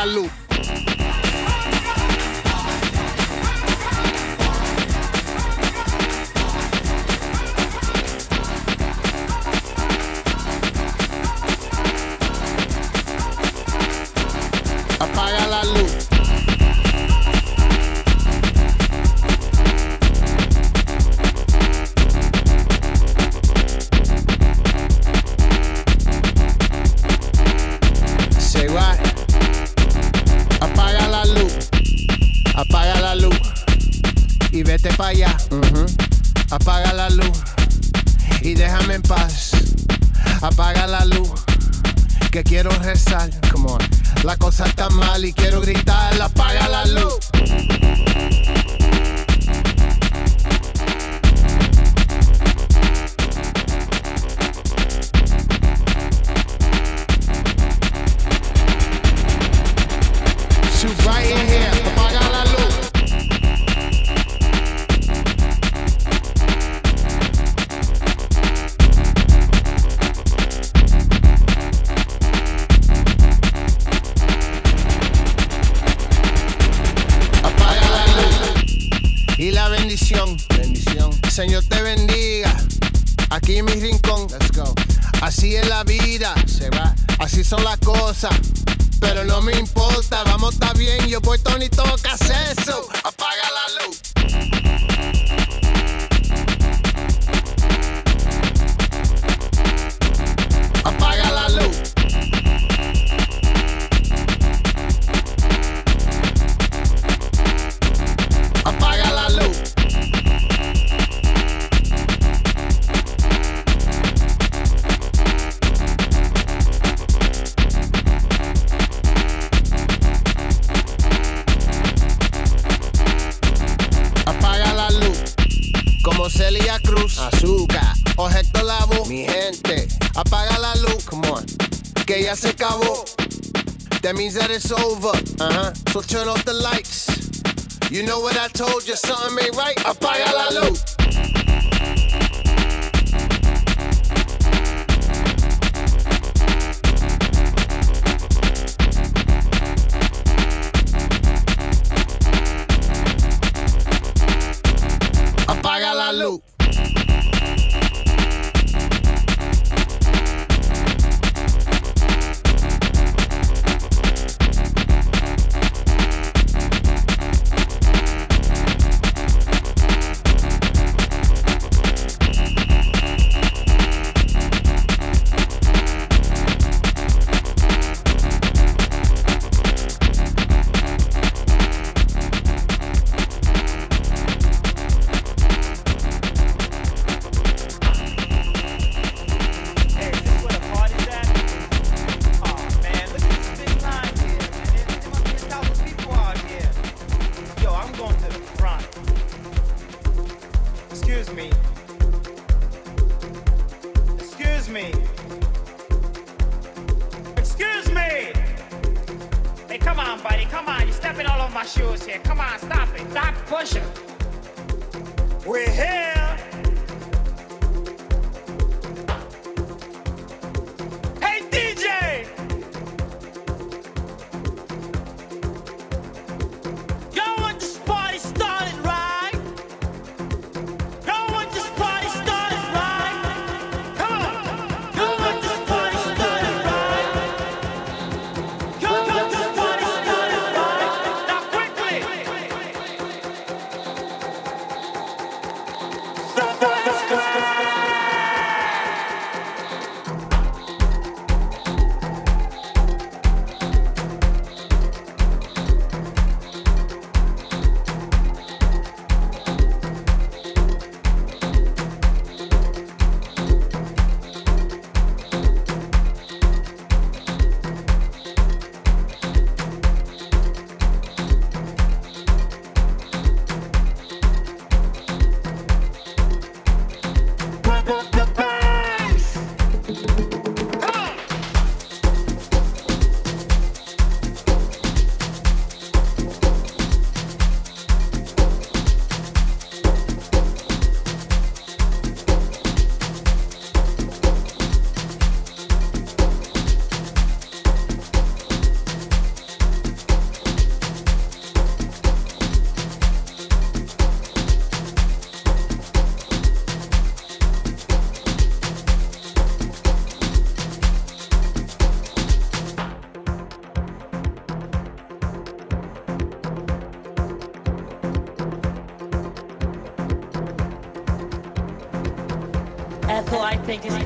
la luz. Apaga la luz. Y quiero gritar.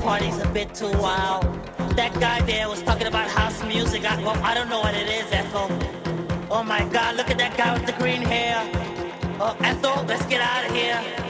Party's a bit too wild. That guy there was talking about house music. I, well, I don't know what it is, Ethel. Oh my God, look at that guy with the green hair. Oh, Ethel, let's get out of here.